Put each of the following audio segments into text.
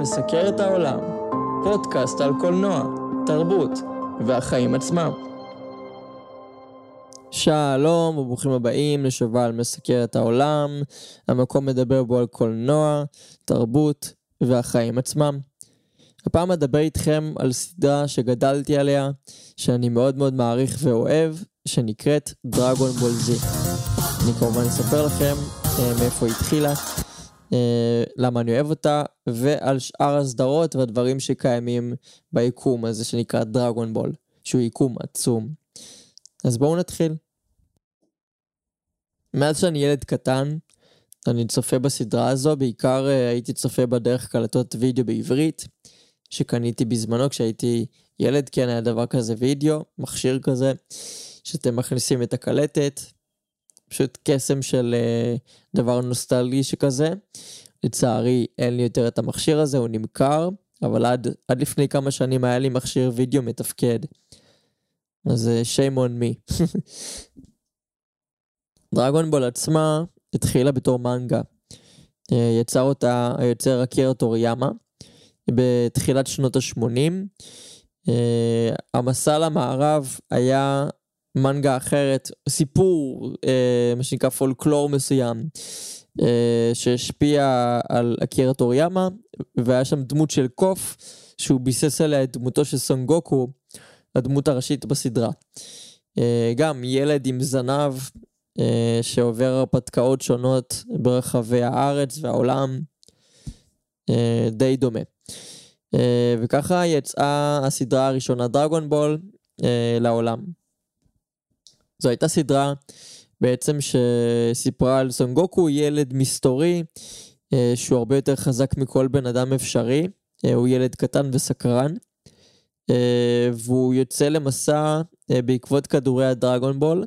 מסקר את העולם, פודקאסט על קולנוע, תרבות והחיים עצמם. שלום וברוכים הבאים לשובל מסקר את העולם, המקום מדבר בו על קולנוע, תרבות והחיים עצמם. הפעם אדבר איתכם על סדרה שגדלתי עליה, שאני מאוד מאוד מעריך ואוהב, שנקראת דרגון בול זי. אני כמובן אספר לכם אה, מאיפה היא התחילה, למה אני אוהב אותה, ועל שאר הסדרות והדברים שקיימים ביקום הזה שנקרא דרגון בול, שהוא יקום עצום. אז בואו נתחיל. מאז שאני ילד קטן, אני צופה בסדרה הזו, בעיקר אה, הייתי צופה בדרך קלטות וידאו בעברית, שקניתי בזמנו כשהייתי ילד, כן היה דבר כזה וידאו, מכשיר כזה, שאתם מכניסים את הקלטת, פשוט קסם של uh, דבר נוסטלגי שכזה. לצערי אין לי יותר את המכשיר הזה, הוא נמכר, אבל עד, עד לפני כמה שנים היה לי מכשיר וידאו מתפקד. אז uh, shame on me. דרגון בול עצמה התחילה בתור מנגה. Uh, יצר אותה היוצר אקירה טוריאמה בתחילת שנות ה-80. Uh, המסע למערב היה מנגה אחרת, סיפור, אה, מה שנקרא פולקלור מסוים, אה, שהשפיע על אקירה טוריאמה, והיה שם דמות של קוף, שהוא ביסס עליה את דמותו של סונגוקו, הדמות הראשית בסדרה. אה, גם ילד עם זנב אה, שעובר הרפתקאות שונות ברחבי הארץ והעולם, אה, די דומה. אה, וככה יצאה הסדרה הראשונה דרגון בול אה, לעולם. זו הייתה סדרה בעצם שסיפרה על סונגוקו, ילד מסתורי, אה, שהוא הרבה יותר חזק מכל בן אדם אפשרי. אה, הוא ילד קטן וסקרן. אה, והוא יוצא למסע בעקבות כדורי הדרגון בול.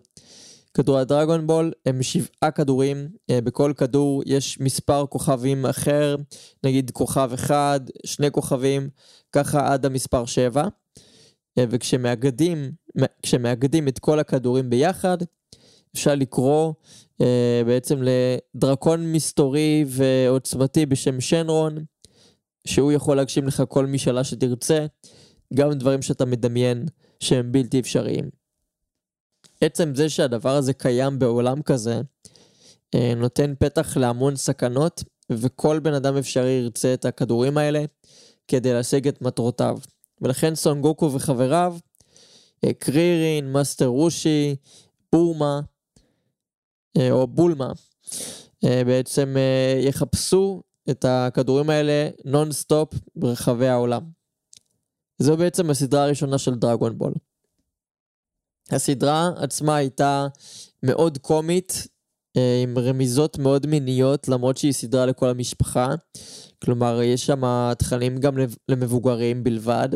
כדורי הדרגון בול הם שבעה כדורים, בכל כדור יש מספר כוכבים אחר, נגיד כוכב אחד, שני כוכבים, ככה עד המספר שבע. וכשמאגדים כשמאגדים את כל הכדורים ביחד, אפשר לקרוא אה, בעצם לדרקון מסתורי ועוצמתי בשם שנרון, שהוא יכול להגשים לך כל משאלה שתרצה, גם דברים שאתה מדמיין שהם בלתי אפשריים. עצם זה שהדבר הזה קיים בעולם כזה, אה, נותן פתח להמון סכנות, וכל בן אדם אפשרי ירצה את הכדורים האלה כדי להשיג את מטרותיו. ולכן סון גוקו וחבריו אה, קרירין, מאסטר רושי, בורמה, אה, או בולמה, אה, בעצם יחפשו את הכדורים האלה נונסטופ ברחבי העולם. זו בעצם הסדרה הראשונה של דרגון בול. הסדרה עצמה הייתה מאוד קומית, עם רמיזות מאוד מיניות, למרות שהיא סדרה לכל המשפחה. כלומר, יש שם תכנים גם למבוגרים בלבד.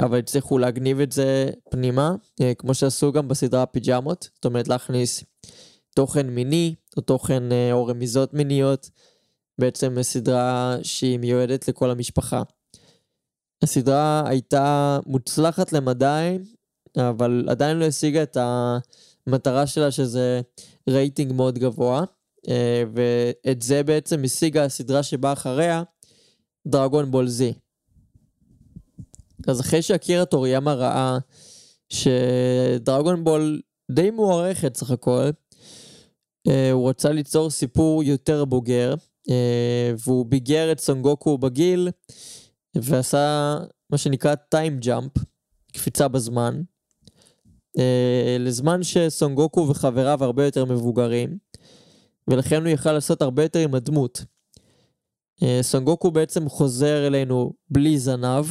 אבל הצליחו להגניב את זה פנימה, אה, כמו שעשו גם בסדרה פיג'מות, זאת אומרת להכניס תוכן מיני, או תוכן אה, או רמיזות מיניות, בעצם סדרה שהיא מיועדת לכל המשפחה. הסדרה הייתה מוצלחת למדי, אבל עדיין לא השיגה את המטרה שלה שזה רייטינג מאוד גבוה, ואת זה בעצם השיגה הסדרה שבאה אחריה, דרגון בול זי. אז אחרי שאקירה טוריאמה ראה שדרגון בול די מוערכת סך הכל, אה, הוא רצה ליצור סיפור יותר בוגר, אה, והוא ביגר את סונגוקו בגיל, ועשה מה שנקרא טיים ג'אמפ, קפיצה בזמן, אה, לזמן שסונגוקו וחבריו הרבה יותר מבוגרים, ולכן הוא יכל לעשות הרבה יותר עם הדמות. סונגוקו בעצם חוזר אלינו בלי זנב,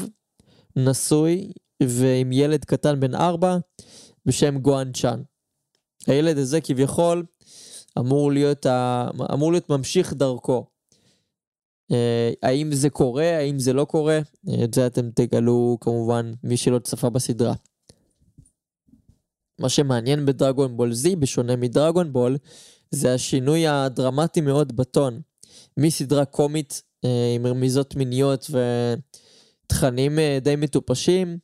נשוי ועם ילד קטן בן ארבע בשם גואן צ'אן. הילד הזה כביכול אמור להיות, ה... אמור להיות ממשיך דרכו. Uh, האם זה קורה, האם זה לא קורה, את זה אתם תגלו כמובן מי שלא צפה בסדרה. מה שמעניין בדרגון בול Z, בשונה מדרגון בול, זה השינוי הדרמטי מאוד בטון. מסדרה קומית uh, עם רמיזות מיניות ו... תכנים אה, די מטופשים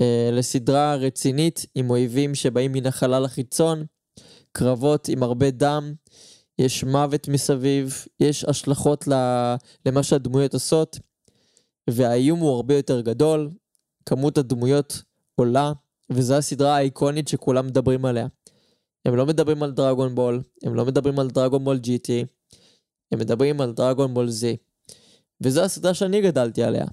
אה, לסדרה רצינית עם אויבים שבאים מן החלל החיצון, קרבות עם הרבה דם, יש מוות מסביב, יש השלכות למה שהדמויות עושות, והאיום הוא הרבה יותר גדול, כמות הדמויות עולה, וזו הסדרה האיקונית שכולם מדברים עליה. הם לא מדברים על דרגון בול, הם לא מדברים על דרגון בול GT, הם מדברים על דרגון בול Z. וזו הסדרה שאני גדלתי עליה.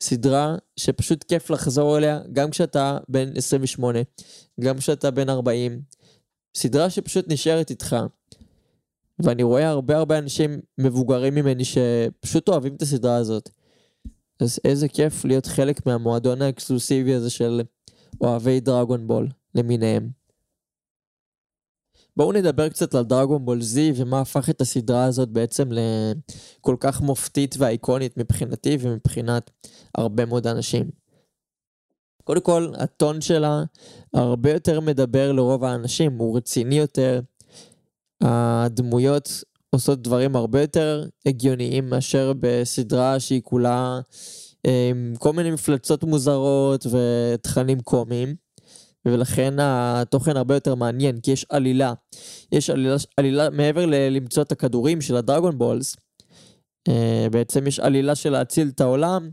סדרה שפשוט כיף לחזור אליה, גם כשאתה בן 28, גם כשאתה בן 40. סדרה שפשוט נשארת איתך. ואני רואה הרבה הרבה אנשים מבוגרים ממני שפשוט אוהבים את הסדרה הזאת. אז איזה כיף להיות חלק מהמועדון האקסקלוסיבי הזה של אוהבי דרגון בול למיניהם. בואו נדבר קצת על דרגון בול Z ומה הפך את הסדרה הזאת בעצם לכל כך מופתית ואיקונית מבחינתי ומבחינת הרבה מאוד אנשים. קודם כל, הטון שלה הרבה יותר מדבר לרוב האנשים, הוא רציני יותר. הדמויות עושות דברים הרבה יותר הגיוניים מאשר בסדרה שהיא כולה עם כל מיני מפלצות מוזרות ותכנים קומיים. ולכן התוכן הרבה יותר מעניין, כי יש עלילה. יש עלילה, עלילה מעבר ללמצוא את הכדורים של הדרגון בולס, אה, בעצם יש עלילה של להציל את העולם,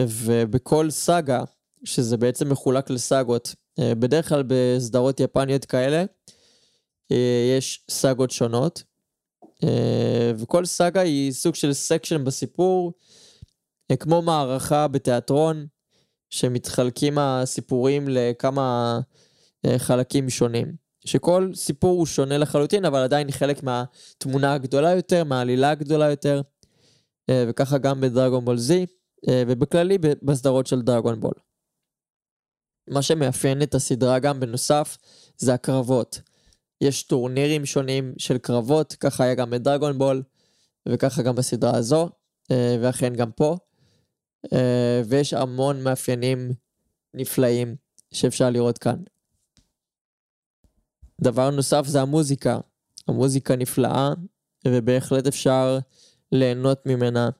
ובכל סאגה, שזה בעצם מחולק לסאגות, אה, בדרך כלל בסדרות יפניות כאלה, אה, יש סאגות שונות, וכל סאגה היא סוג של סקשן בסיפור, כמו מערכה בתיאטרון, שמתחלקים הסיפורים לכמה אה, חלקים שונים. שכל סיפור הוא שונה לחלוטין, אבל עדיין חלק מהתמונה הגדולה יותר, מהעלילה הגדולה יותר, אה, וככה גם בדרגון בול Z, אה, ובכללי בסדרות של דרגון בול. מה שמאפיין את הסדרה גם בנוסף, זה הקרבות. יש טורנירים שונים של קרבות, ככה היה גם בדרגון בול, וככה גם בסדרה הזו, ואכן גם פה. אה, ויש המון מאפיינים נפלאים שאפשר לראות כאן. דבר נוסף זה המוזיקה. המוזיקה נפלאה, ובהחלט אפשר ליהנות ממנה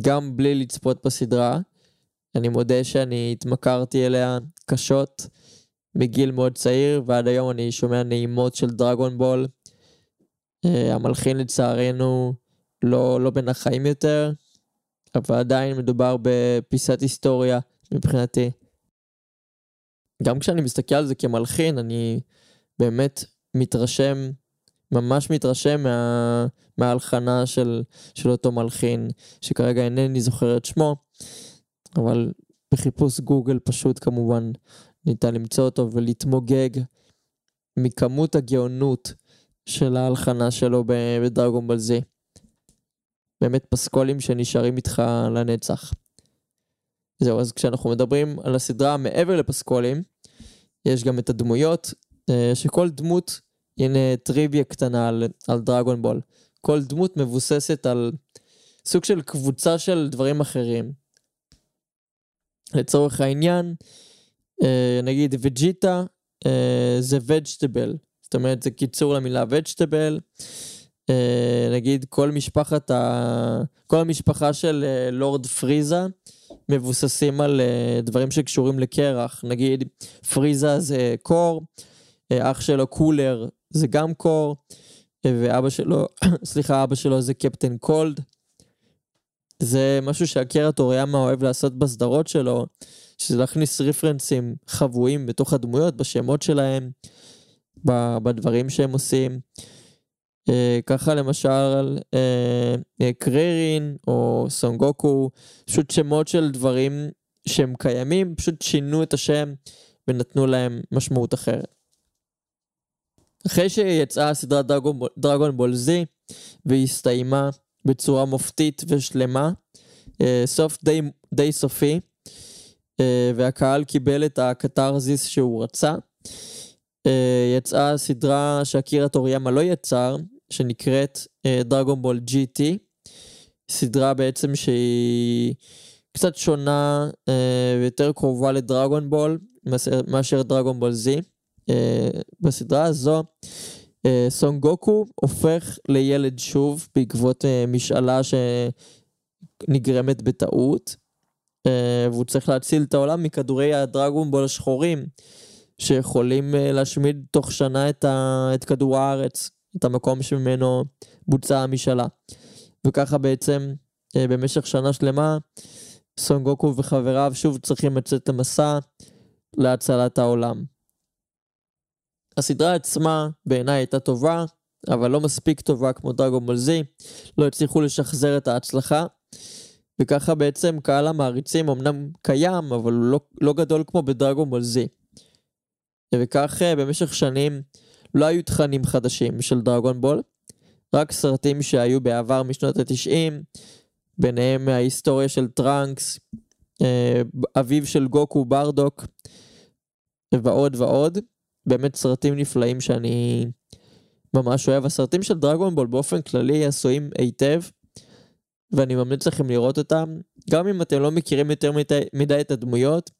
גם בלי לצפות בסדרה. אני מודה שאני התמכרתי אליה קשות מגיל מאוד צעיר, ועד היום אני שומע נעימות של דרגון בול. אה, המלחין לצערנו לא, לא בין החיים יותר, אבל עדיין מדובר בפיסת היסטוריה מבחינתי. גם כשאני מסתכל על זה כמלחין, אני באמת מתרשם, ממש מתרשם מה, מההלחנה של, של אותו מלחין, שכרגע אינני זוכר את שמו, אבל בחיפוש גוגל פשוט כמובן ניתן למצוא אותו ולהתמוגג מכמות הגאונות של ההלחנה שלו בדרגון בלזי. באמת פסקולים שנשארים איתך לנצח. זהו, אז כשאנחנו מדברים על הסדרה מעבר לפסקולים, יש גם את הדמויות, אה, שכל דמות, הנה טריוויה קטנה על, על דרגון בול. כל דמות מבוססת על סוג של קבוצה של דברים אחרים. לצורך העניין, אה, נגיד וג'יטה אה, זה וג'טבל, זאת אומרת זה קיצור למילה וג'טבל. אה, נגיד כל משפחת ה... כל המשפחה של אה, לורד פריזה מבוססים על אה, דברים שקשורים לקרח, נגיד פריזה זה קור, אח שלו קולר זה גם קור, ואבא שלו, סליחה, אבא שלו זה קפטן קולד. זה משהו שאקירה טוריאמה אוהב לעשות בסדרות שלו, שזה להכניס רפרנסים חבויים בתוך הדמויות, בשמות שלהם, בדברים שהם עושים. אה, ככה למשל אה, אה, קררין או סונגוקו, פשוט שמות של דברים שהם קיימים, פשוט שינו את השם ונתנו להם משמעות אחרת. אחרי שיצאה הסדרת דרגון, דרגון בול זי והיא הסתיימה בצורה מופתית ושלמה, סוף די, די סופי, והקהל קיבל את הקתרזיס שהוא רצה. יצאה סדרה שאקירה טוריאמה לא יצר, שנקראת דרגון בול GT, סדרה בעצם שהיא קצת שונה uh, ויותר קרובה לדרגון בול מאשר דרגון בול Z. Uh, בסדרה הזו uh, סונג גוקו הופך לילד שוב בעקבות uh, משאלה שנגרמת בטעות. Uh, והוא צריך להציל את העולם מכדורי הדרגון בול השחורים שיכולים uh, להשמיד תוך שנה את, ה, את כדור הארץ. את המקום שממנו בוצעה המשאלה. וככה בעצם אה, במשך שנה שלמה סון גוקו וחבריו שוב צריכים לצאת למסע להצלת העולם. הסדרה עצמה בעיניי הייתה טובה, אבל לא מספיק טובה כמו דרגון בולזי, לא הצליחו לשחזר את ההצלחה, וככה בעצם קהל המעריצים אמנם קיים, אבל הוא לא, לא גדול כמו בדרגון בולזי. וכך אה, במשך שנים לא היו תכנים חדשים של דרגון בול, רק סרטים שהיו בעבר משנות התשעים, ביניהם ההיסטוריה של טראנקס, אה, אביו של גוקו ברדוק, ועוד ועוד. באמת סרטים נפלאים שאני ממש אוהב. הסרטים של דרגון בול באופן כללי עשויים היטב, ואני ממליץ לכם לראות אותם. גם אם אתם לא מכירים יותר מדי, מדי את הדמויות,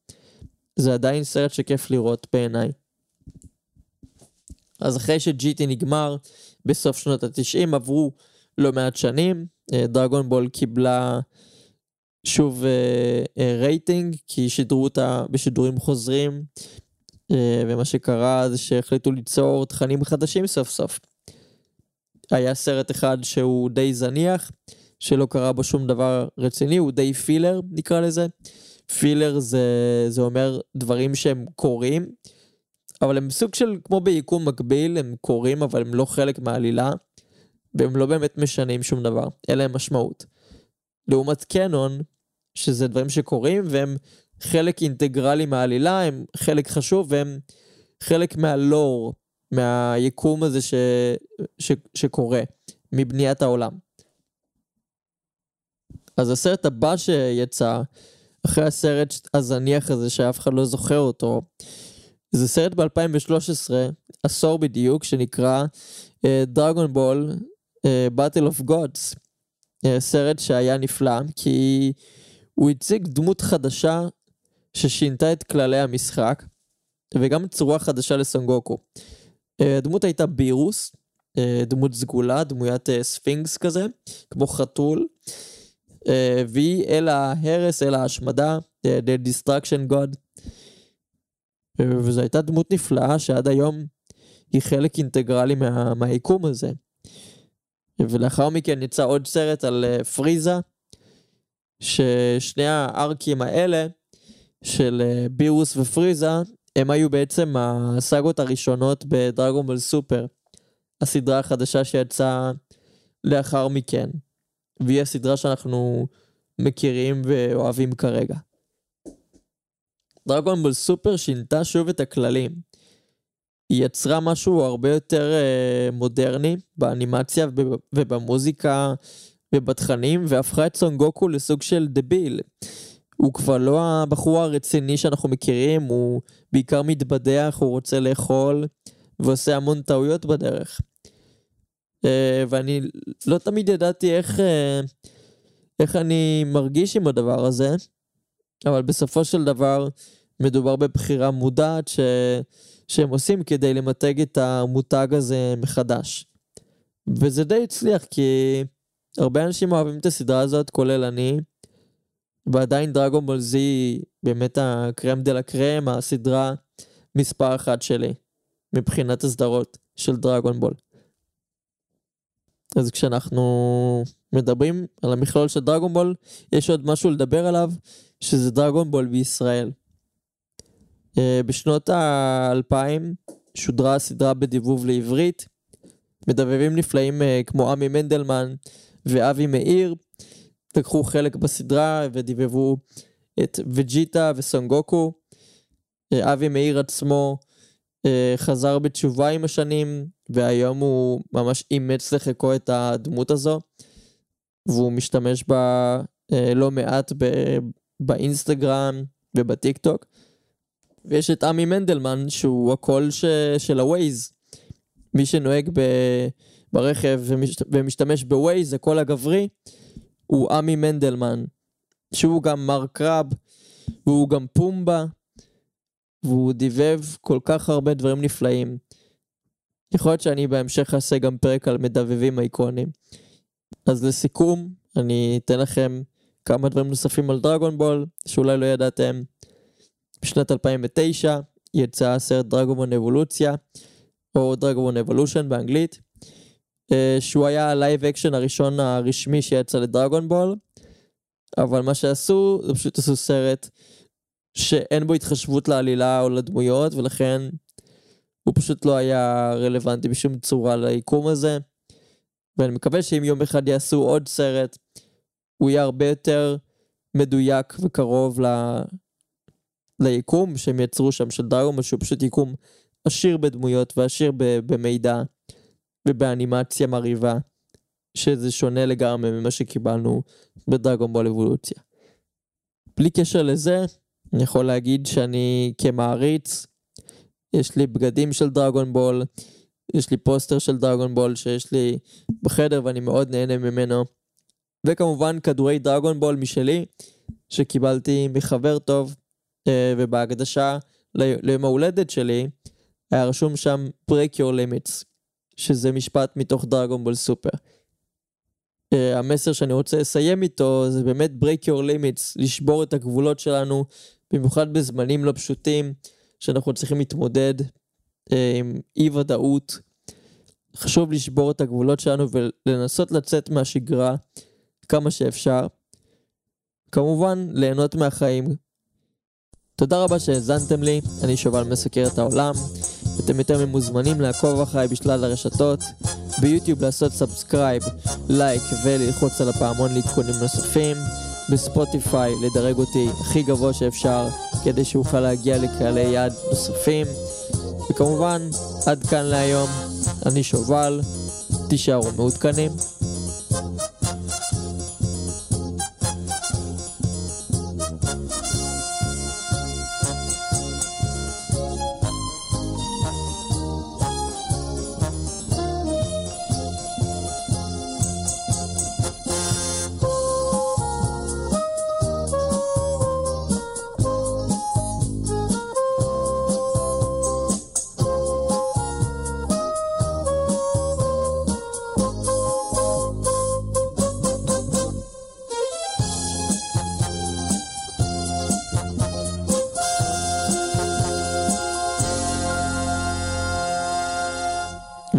זה עדיין סרט שכיף לראות בעיניי. אז אחרי שג'יטי נגמר בסוף שנות התשעים עברו לא מעט שנים, דרגון בול קיבלה שוב רייטינג כי שידרו אותה בשידורים חוזרים ומה שקרה זה שהחליטו ליצור תכנים חדשים סוף סוף. היה סרט אחד שהוא די זניח, שלא קרה בו שום דבר רציני, הוא די פילר נקרא לזה. פילר זה, זה אומר דברים שהם קורים, אבל הם סוג של, כמו ביקום מקביל, הם קורים אבל הם לא חלק מהעלילה, והם לא באמת משנים שום דבר, אין להם משמעות. לעומת קנון, שזה דברים שקורים והם חלק אינטגרלי מהעלילה, הם חלק חשוב והם חלק מהלור, מהיקום הזה ש, ש, שקורה, מבניית העולם. אז הסרט הבא שיצא, אחרי הסרט הזניח הזה שאף אחד לא זוכר אותו, זה סרט ב-2013, עשור בדיוק, שנקרא דרגון בול Battle of Gods. Uh, סרט שהיה נפלא, כי הוא הציג דמות חדשה ששינתה את כללי המשחק, וגם צורה חדשה לסונגוקו. הדמות הייתה בירוס, דמות סגולה, דמוית ספינקס כזה, כמו חתול, והיא אל ההרס, אל ההשמדה, The Destruction God. וזו הייתה דמות נפלאה שעד היום היא חלק אינטגרלי מה, מהיקום הזה. ולאחר מכן יצא עוד סרט על uh, פריזה, ששני הארקים האלה של uh, בירוס ופריזה, הם היו בעצם הסאגות הראשונות בדרגון סופר, הסדרה החדשה שיצאה לאחר מכן, והיא הסדרה שאנחנו מכירים ואוהבים כרגע. דרגון בול סופר שינתה שוב את הכללים. היא יצרה משהו הרבה יותר אה, מודרני באנימציה ובמוזיקה ובתכנים, והפכה את סון גוקו לסוג של דביל. הוא כבר לא הבחור הרציני שאנחנו מכירים, הוא בעיקר מתבדח, הוא רוצה לאכול, ועושה המון טעויות בדרך. אה, ואני לא תמיד ידעתי איך, אה, איך אני מרגיש עם הדבר הזה, אבל בסופו של דבר מדובר בבחירה מודעת ש... שהם עושים כדי למתג את המותג הזה מחדש. וזה די הצליח כי הרבה אנשים אוהבים את הסדרה הזאת, כולל אני, ועדיין דרגון בול זי באמת הקרם דה לה קרם, הסדרה מספר אחת שלי, מבחינת הסדרות של דרגון בול. אז כשאנחנו מדברים על המכלול של דרגון בול, יש עוד משהו לדבר עליו, שזה דרגון בול בישראל. אה, בשנות האלפיים שודרה הסדרה בדיבוב לעברית. מדבבים נפלאים אה, כמו עמי מנדלמן ואבי מאיר לקחו חלק בסדרה ודיבבו את וג'יטה וסונגוקו. אה, אבי מאיר עצמו חזר בתשובה עם השנים והיום הוא ממש אימץ לחיקו את הדמות הזו והוא משתמש בה לא מעט באינסטגרם ובטיק טוק. ויש את עמי מנדלמן, שהוא הקול ש... של הווייז. מי שנוהג ב... ברכב ומש... ומשתמש בווייז, הקול הגברי, הוא עמי מנדלמן. שהוא גם מר קרב, והוא גם פומבה, והוא דיבב כל כך הרבה דברים נפלאים. יכול להיות שאני בהמשך אעשה גם פרק על מדבבים אייקונים. אז לסיכום, אני אתן לכם כמה דברים נוספים על דרגון בול, שאולי לא ידעתם. בשנת 2009 יצא הסרט דרגון בול אבולוציה, או Dragonball Evolution באנגלית. אה, שהוא היה ה live action הראשון הרשמי שיצא לדרגון בול, אבל מה שעשו, זה פשוט עשו סרט שאין בו התחשבות לעלילה או לדמויות, ולכן הוא פשוט לא היה רלוונטי בשום צורה ליקום הזה. ואני מקווה שאם יום אחד יעשו עוד סרט, הוא יהיה הרבה יותר מדויק וקרוב ל... ליקום שהם יצרו שם של דרגון, שהוא פשוט יקום עשיר בדמויות ועשיר במידע ובאנימציה מרהיבה, שזה שונה לגמרי ממה שקיבלנו בדרגון בול אבולוציה. בלי קשר לזה, אני יכול להגיד שאני כמעריץ, יש לי בגדים של דרגון בול, יש לי פוסטר של דרגון בול שיש לי בחדר ואני מאוד נהנה ממנו. וכמובן כדורי דרגון בול משלי, שקיבלתי מחבר טוב, אה, ובהקדשה ליום ההולדת שלי, היה רשום שם break your limits, שזה משפט מתוך דרגון בול סופר. המסר שאני רוצה לסיים איתו זה באמת break your limits, לשבור את הגבולות שלנו, במיוחד בזמנים לא פשוטים, שאנחנו צריכים להתמודד אה, אי ודאות. חשוב לשבור את הגבולות שלנו ולנסות לצאת מהשגרה כמה שאפשר. כמובן, ליהנות מהחיים. תודה רבה שהאזנתם לי, אני שובל מסקר את העולם. אתם יותר ממוזמנים לעקוב אחריי בשלל הרשתות, ביוטיוב לעשות subscribe, לייק וללחוץ על הפעמון לעדכונים נוספים, בספוטיפיי לדרג אותי הכי גבוה שאפשר כדי שאוכל להגיע לקהלי יעד נוספים, וכמובן, עד כאן להיום, אני שובל, תישארו מעודכנים.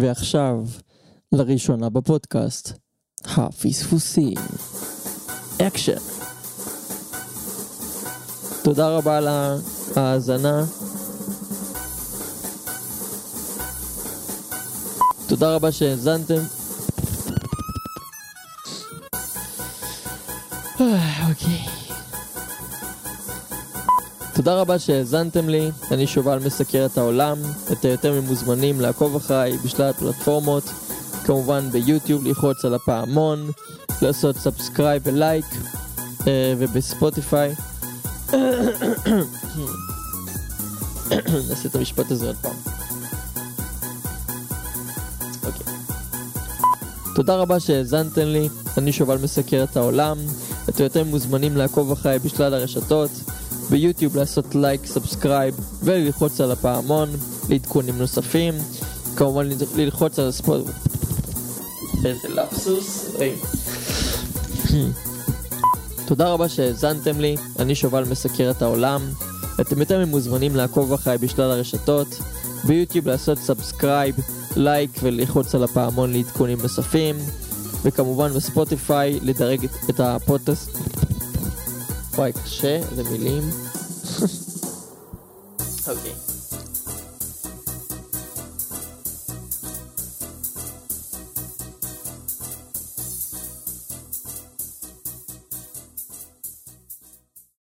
ועכשיו, לראשונה בפודקאסט, הפספוסים. אקשן. תודה רבה על ההאזנה. תודה רבה שהאזנתם. אוקיי. תודה רבה שהאזנתם לי, אני שובל מסקר את העולם, אתם יותר ממוזמנים לעקוב אחריי בשלל הפלטפורמות, כמובן ביוטיוב ללחוץ על הפעמון, לעשות subscribe ולייק, אה, ובספוטיפיי. נעשה את המשפט הזה עוד פעם. אוקיי. תודה רבה שהאזנתם לי, אני שובל מסקר את העולם, אתם יותר מוזמנים לעקוב אחריי בשלל הרשתות. ביוטיוב לעשות לייק, subscribe וללחוץ על הפעמון לעדכונים נוספים. כמובן ללחוץ על הספורט. איזה פספוס. תודה רבה שהאזנתם לי, אני שובל מסקר את העולם. אתם יותר ממוזמנים לעקוב אחריי בשלל הרשתות. ביוטיוב לעשות subscribe, לייק וללחוץ על הפעמון לעדכונים נוספים. וכמובן בספוטיפיי לדרג את הפודקאסט. וואי, קשה, זה מילים. אוקיי.